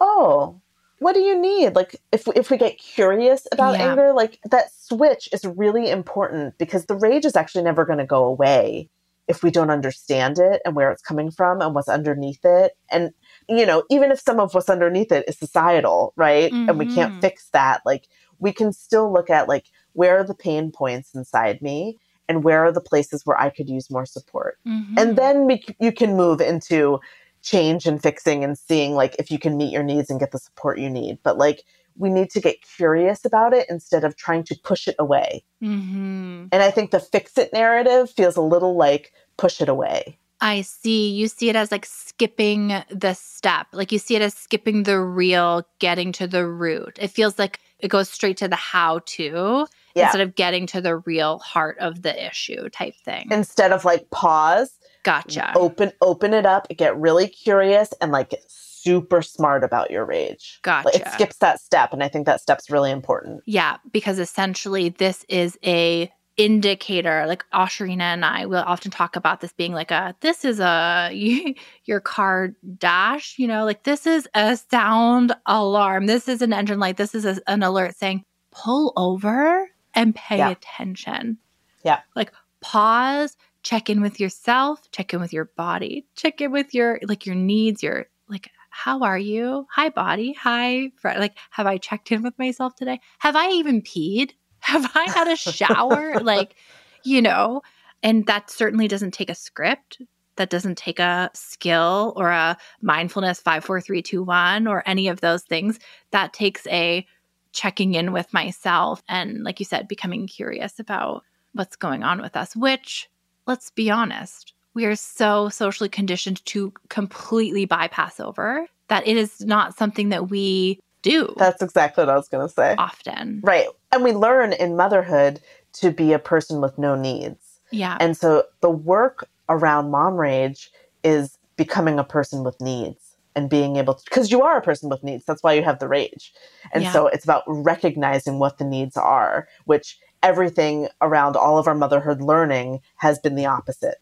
oh what do you need like if if we get curious about yeah. anger like that switch is really important because the rage is actually never going to go away if we don't understand it and where it's coming from and what's underneath it and you know, even if some of what's underneath it is societal, right? Mm-hmm. And we can't mm-hmm. fix that, like we can still look at like where are the pain points inside me and where are the places where I could use more support. Mm-hmm. And then we, you can move into change and fixing and seeing like if you can meet your needs and get the support you need. But like we need to get curious about it instead of trying to push it away. Mm-hmm. And I think the fix it narrative feels a little like push it away. I see. You see it as like skipping the step. Like you see it as skipping the real, getting to the root. It feels like it goes straight to the how to yeah. instead of getting to the real heart of the issue type thing. Instead of like pause. Gotcha. Open open it up, get really curious and like super smart about your rage. Gotcha. Like, it skips that step and I think that step's really important. Yeah, because essentially this is a indicator like Ashurina and I will often talk about this being like a this is a *laughs* your car dash you know like this is a sound alarm this is an engine light this is a, an alert saying pull over and pay yeah. attention yeah like pause check in with yourself check in with your body check in with your like your needs your like how are you hi body hi like have i checked in with myself today have i even peed *laughs* have I had a shower? *laughs* like, you know, and that certainly doesn't take a script. That doesn't take a skill or a mindfulness five, four, three, two, one, or any of those things. That takes a checking in with myself and, like you said, becoming curious about what's going on with us, which, let's be honest, we are so socially conditioned to completely bypass over that it is not something that we do. That's exactly what I was going to say. Often. Right. And we learn in motherhood to be a person with no needs. Yeah. And so the work around mom rage is becoming a person with needs and being able to, because you are a person with needs. That's why you have the rage. And yeah. so it's about recognizing what the needs are, which everything around all of our motherhood learning has been the opposite.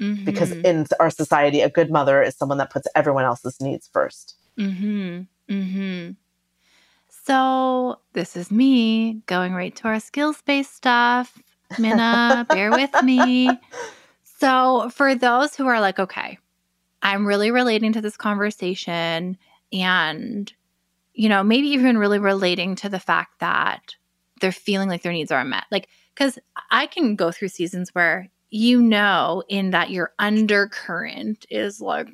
Mm-hmm. Because in our society, a good mother is someone that puts everyone else's needs 1st Mm-hmm. Mm-hmm. So this is me going right to our skills based stuff. Minna, bear with me. *laughs* So for those who are like, okay, I'm really relating to this conversation and, you know, maybe even really relating to the fact that they're feeling like their needs are met. Like, because I can go through seasons where you know in that your undercurrent is like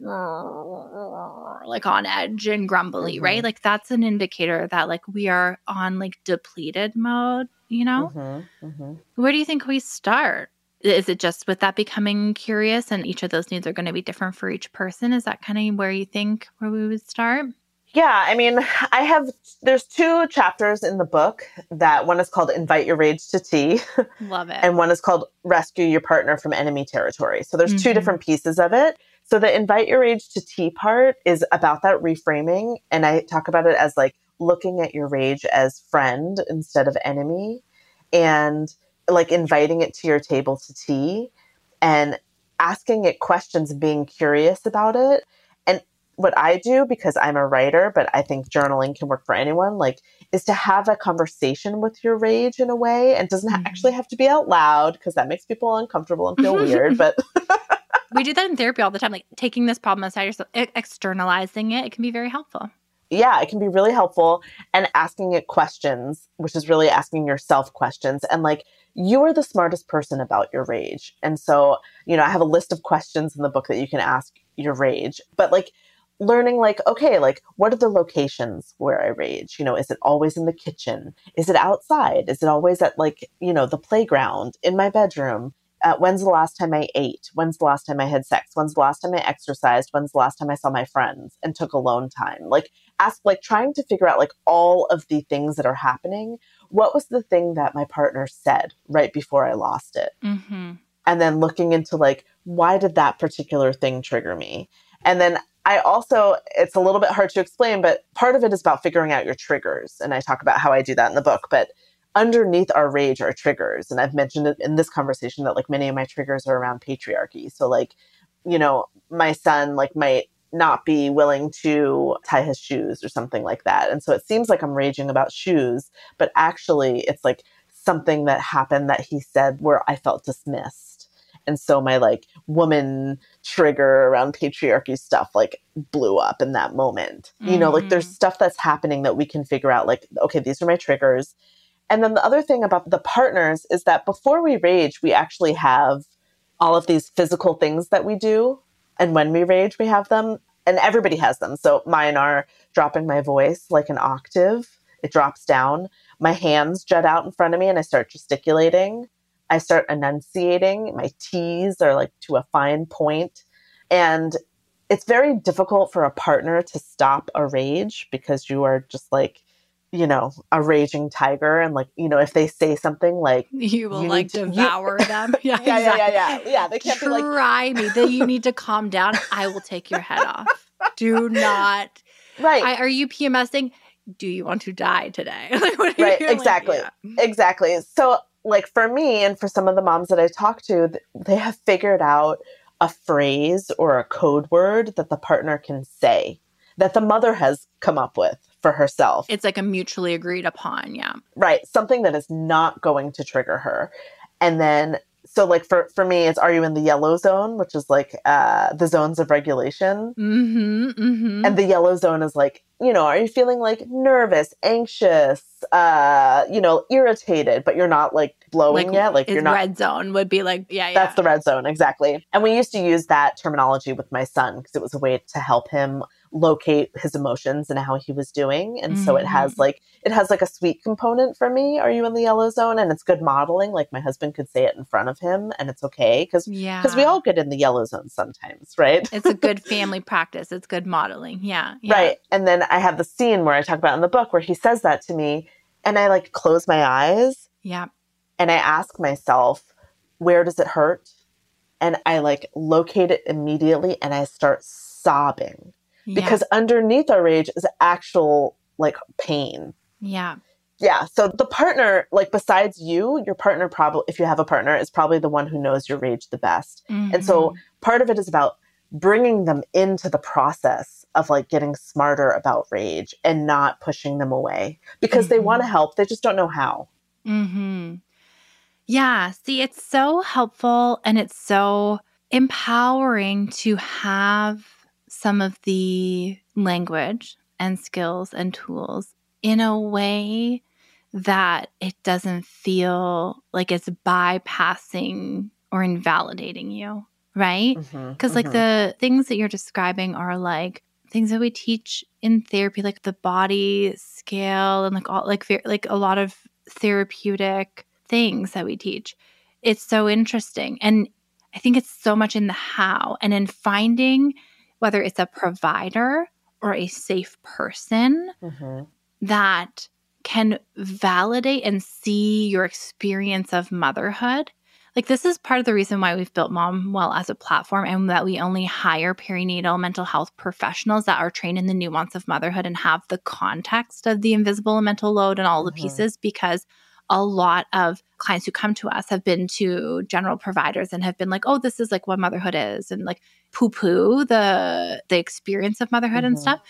like on edge and grumbly mm-hmm. right like that's an indicator that like we are on like depleted mode you know mm-hmm. Mm-hmm. where do you think we start is it just with that becoming curious and each of those needs are going to be different for each person? Is that kind of where you think where we would start? Yeah, I mean, I have there's two chapters in the book that one is called Invite Your Rage to Tea. Love it. and one is called Rescue Your Partner from Enemy Territory. So there's mm-hmm. two different pieces of it. So the Invite Your Rage to Tea part is about that reframing and I talk about it as like looking at your rage as friend instead of enemy and like inviting it to your table to tea and asking it questions being curious about it what I do because I'm a writer, but I think journaling can work for anyone, like is to have a conversation with your rage in a way and doesn't mm-hmm. actually have to be out loud because that makes people uncomfortable and feel weird, but *laughs* *laughs* we do that in therapy all the time like taking this problem aside yourself externalizing it it can be very helpful yeah it can be really helpful and asking it questions which is really asking yourself questions and like you are the smartest person about your rage and so you know i have a list of questions in the book that you can ask your rage but like learning like okay like what are the locations where i rage? You know is it always in the kitchen? Is it outside? Is it always at like you know the playground in my bedroom? Uh, when's the last time i ate? When's the last time i had sex? When's the last time i exercised? When's the last time i saw my friends and took alone time? Like ask like trying to figure out like all of the things that are happening. What was the thing that my partner said right before i lost it? Mm-hmm. and then looking into like why did that particular thing trigger me and then I also, it's a little bit hard to explain, but part of it is about figuring out your triggers. And I talk about how I do that in the book. But underneath our rage are triggers. And I've mentioned in this conversation that like many of my triggers are around patriarchy. So, like, you know, my son like might not be willing to tie his shoes or something like that. And so it seems like I'm raging about shoes, but actually it's like something that happened that he said where I felt dismissed and so my like woman trigger around patriarchy stuff like blew up in that moment. Mm-hmm. You know, like there's mm-hmm. stuff that's happening that we can figure out like, okay, these are my triggers. And then the other thing about the partners is that before we rage, we actually have all of these physical things that we do. And when we rage, we have them. And everybody has them. So mine are dropping my voice like an octave, it drops down. My hands jut out in front of me and I start gesticulating. I start enunciating. My T's are like to a fine point. And it's very difficult for a partner to stop a rage because you are just like, you know, a raging tiger. And like, you know, if they say something like, you will you like *laughs* devour you... them. *laughs* Yeah, yeah, exactly. yeah, yeah, yeah, yeah. They can't Try be like, try me. That you need to calm down. I will take your head off. Do not. Right. I, are you PMSing? Do you want to die today? *laughs* right. Exactly. Like, yeah. Exactly. So like for me and for some of the moms that I talk to, they have figured out a phrase or a code word that the partner can say that the mother has come up with for herself. It's like a mutually agreed upon, yeah. Right. Something that is not going to trigger her. And then so like for for me it's are you in the yellow zone? which is like uh the zones of regulation. Mm-hmm, mm-hmm. and the yellow zone is like you know are you feeling like nervous anxious uh you know irritated but you're not like blowing like, yet? Like you're not red zone would be like yeah, yeah. That's the red zone exactly. And we used to use that terminology with my son because it was a way to help him locate his emotions and how he was doing. And mm-hmm. so it has mm-hmm. like it has like a sweet component for me. Are you in the yellow zone? And it's good modeling. Like my husband could say it in front of him and it's okay because yeah. because we all get in the yellow zone sometimes, right? it's a good *laughs* family practice. It's good modeling. Yeah, yeah. Right. And then I have the scene where I talk about in the book where he says that to me and I like close my eyes. Yeah. And I ask myself, where does it hurt? And I like locate it immediately and I start sobbing because underneath our rage is actual like pain. Yeah. Yeah. So the partner, like besides you, your partner probably, if you have a partner, is probably the one who knows your rage the best. Mm-hmm. And so mm-hmm. part of it is about bringing them into the process of like getting smarter about rage and not pushing them away because mm-hmm. they want to help. They just don't know how. Hmm. Yeah. See, it's so helpful and it's so empowering to have some of the language and skills and tools in a way that it doesn't feel like it's bypassing or invalidating you, right? Because, mm-hmm, mm-hmm. like, the things that you're describing are like things that we teach in therapy, like the body scale and like all, like, like a lot of therapeutic things that we teach. It's so interesting. And I think it's so much in the how and in finding whether it's a provider or a safe person Mm-hmm. that can validate and see your experience of motherhood. Like, this is part of the reason why we've built Mom Well as a platform and that we only hire perinatal mental health professionals that are trained in the nuance of motherhood and have the context of the invisible mental load and all the Mhm. pieces because a lot of clients who come to us have been to general providers and have been like, oh, this is like what motherhood is, and like poo poo the the experience of motherhood and Mhm. stuff.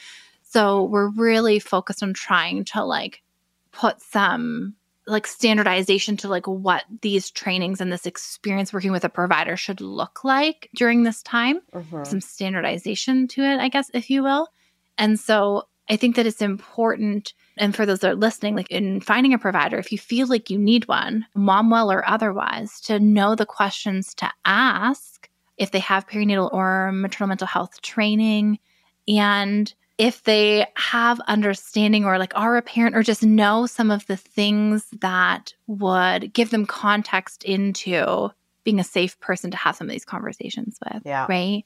So we're really focused on trying to like put some like standardization to like what these trainings and this experience working with a provider should look like during this time Mhm. some standardization to it, I guess, if you will. And so I think that it's important. And for those that are listening, like in finding a provider, if you feel like you need one, mom well or otherwise, to know the questions to ask if they have perinatal or maternal mental health training and if they have understanding or like are a parent or just know some of the things that would give them context into being a safe person to have some of these conversations with Yeah. right?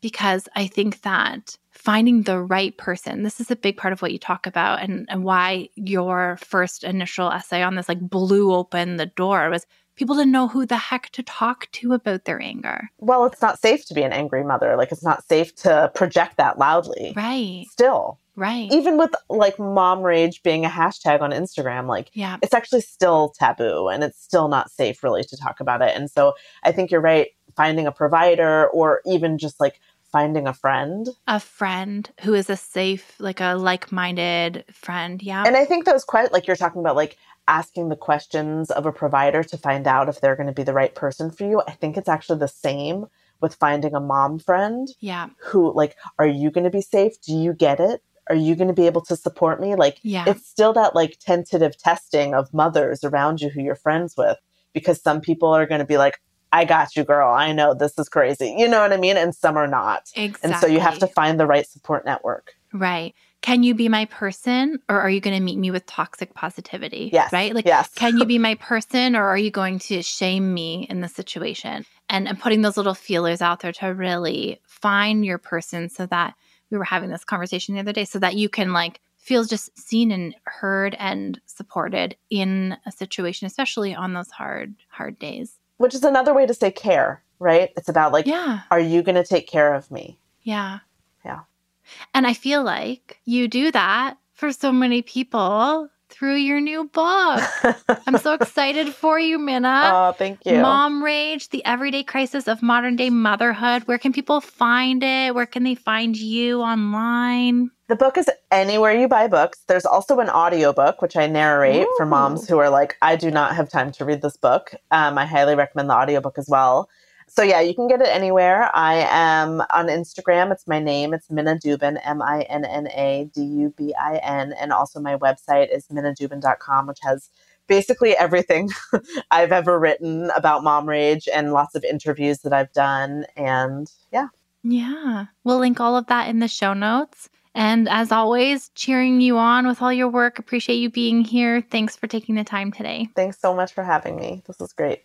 Because I think that finding the right person, this is a big part of what you talk about and, and why your first initial essay on this like blew open the door was people didn't know who the heck to talk to about their anger. Well, it's not safe to be an angry mother. Like, it's not safe to project that loudly. Right. Still, Right. even with like mom rage being a hashtag on Instagram, like, yeah. it's actually still taboo and it's still not safe really to talk about it. And so I think you're right. Finding a provider or even just like finding a friend. A friend who is a safe, like a like minded friend. Yeah. And I think those questions, like you're talking about, like asking the questions of a provider to find out if they're going to be the right person for you. I think it's actually the same with finding a mom friend yeah. who, like, are you going to be safe? Do you get it? Are you going to be able to support me? Like, Yeah. it's still that like tentative testing of mothers around you who you're friends with because some people are going to be like, I got you, girl. I know this is crazy. You know what I mean? And some are not. exactly. And so you have to find the right support network. Right. Can you be my person or are you going to meet me with toxic positivity? Yes. Right? Like, yes. can you *laughs* be my person or are you going to shame me in the situation? And, and putting those little feelers out there to really find your person so that we were having this conversation the other day so that you can like feel just seen and heard and supported in a situation, especially on those hard, hard days. Which is another way to say care, right? It's about like, Yeah. are you going to take care of me? Yeah. Yeah. And I feel like you do that for so many people through your new book. I'm so *laughs* excited for you, Minna. oh, thank you. Mom Rage, the everyday crisis of modern day motherhood. Where can people find it? Where can they find you online? The book is anywhere you buy books. There's also an audiobook, which I narrate for moms who are like, I do not have time to read this book. Um, I highly recommend the audiobook as well. So, yeah, you can get it anywhere. I am on Instagram. It's my name. It's Minna Dubin, M I N N A D U B I N. And also, my website is minnadubin.com, which has basically everything *laughs* I've ever written about mom rage and lots of interviews that I've done. And yeah, Yeah. We'll link all of that in the show notes. And as always, cheering you on with all your work. Appreciate you being here. Thanks for taking the time today. thanks so much for having me. This was great.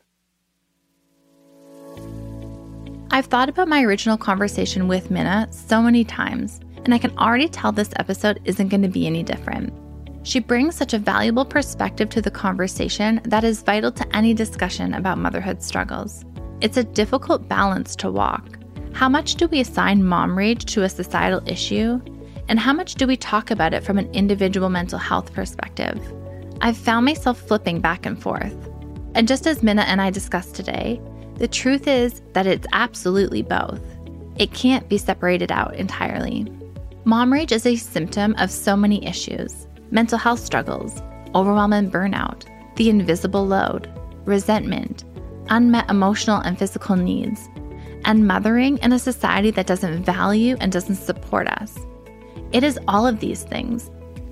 I've thought about my original conversation with Minna so many times, and I can already tell this episode isn't going to be any different. She brings such a valuable perspective to the conversation that is vital to any discussion about motherhood struggles. It's a difficult balance to walk. How much do we assign mom rage to a societal issue? And how much do we talk about it from an individual mental health perspective? I've found myself flipping back and forth. And just as Minna and I discussed today, the truth is that it's absolutely both. It can't be separated out entirely. Mom rage is a symptom of so many issues mental health struggles, overwhelm and burnout, the invisible load, resentment, unmet emotional and physical needs, and mothering in a society that doesn't value and doesn't support us. It is all of these things.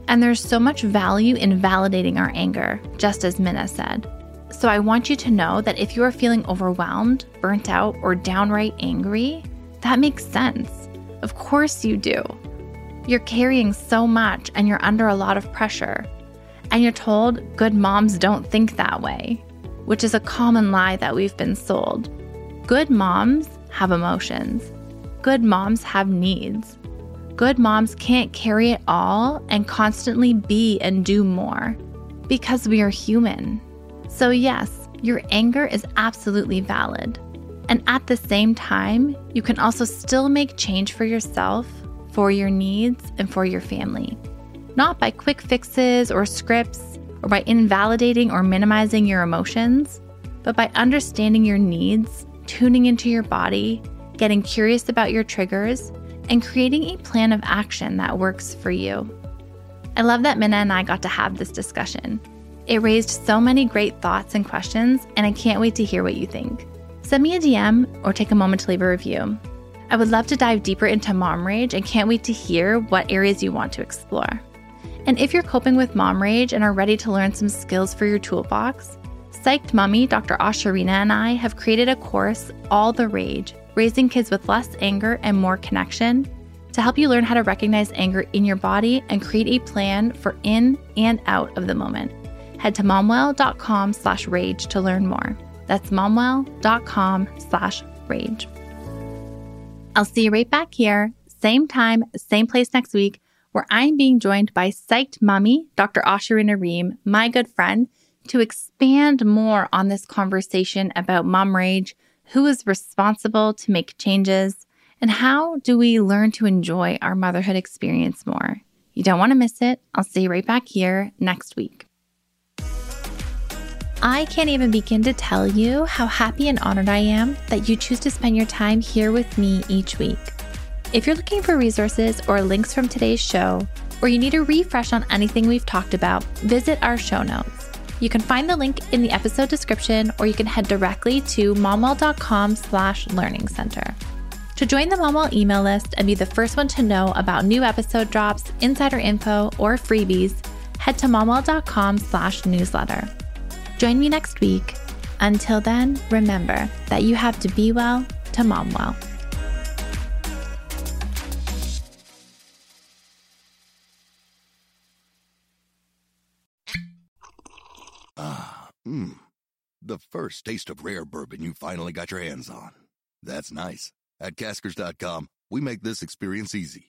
And there's so much value in validating our anger, just as Minna said. So I want you to know that if you are feeling overwhelmed, burnt out, or downright angry, that makes sense. Of course you do. You're carrying so much and you're under a lot of pressure. And you're told good moms don't think that way. which is a common lie that we've been sold. Good moms have emotions. Good moms have needs. Good moms can't carry it all and constantly be and do more because we are human. So, yes, your anger is absolutely valid. And at the same time, you can also still make change for yourself, for your needs, and for your family. Not by quick fixes or scripts, or by invalidating or minimizing your emotions, but by understanding your needs, tuning into your body, getting curious about your triggers, and creating a plan of action that works for you. I love that Minna and I got to have this discussion. It raised so many great thoughts and questions, and I can't wait to hear what you think. Send me a DM or take a moment to leave a review. I would love to dive deeper into mom rage and can't wait to hear what areas you want to explore. And if you're coping with mom rage and are ready to learn some skills for your toolbox, Psyched Mommy, Dr. Ashurina, and I have created a course, All the Rage Raising Kids with Less Anger and More Connection, to help you learn how to recognize anger in your body and create a plan for in and out of the moment. Head to momwell.com slash rage to learn more. That's momwell.com slash rage. I'll see you right back here, same time, same place next week, where I'm being joined by Psyched mommy, Dr. Ashurina Ream, my good friend, to expand more on this conversation about mom rage, who is responsible to make changes, and how do we learn to enjoy our motherhood experience more. You don't want to miss it. I'll see you right back here next week. I can't even begin to tell you how happy and honored I am that you choose to spend your time here with me each week. If you're looking for resources or links from today's show, or you need a refresh on anything we've talked about, visit our show notes. You can find the link in the episode description, or you can head directly to momwell.com slash learning center. To join the Momwell email list and be the first one to know about new episode drops, insider info, or freebies, head to momwell.com slash newsletter. Join me next week. Until then, remember that you have to be well to mom well. Ah, mmm. The first taste of rare bourbon you finally got your hands on. That's nice. At caskers.com, we make this experience easy.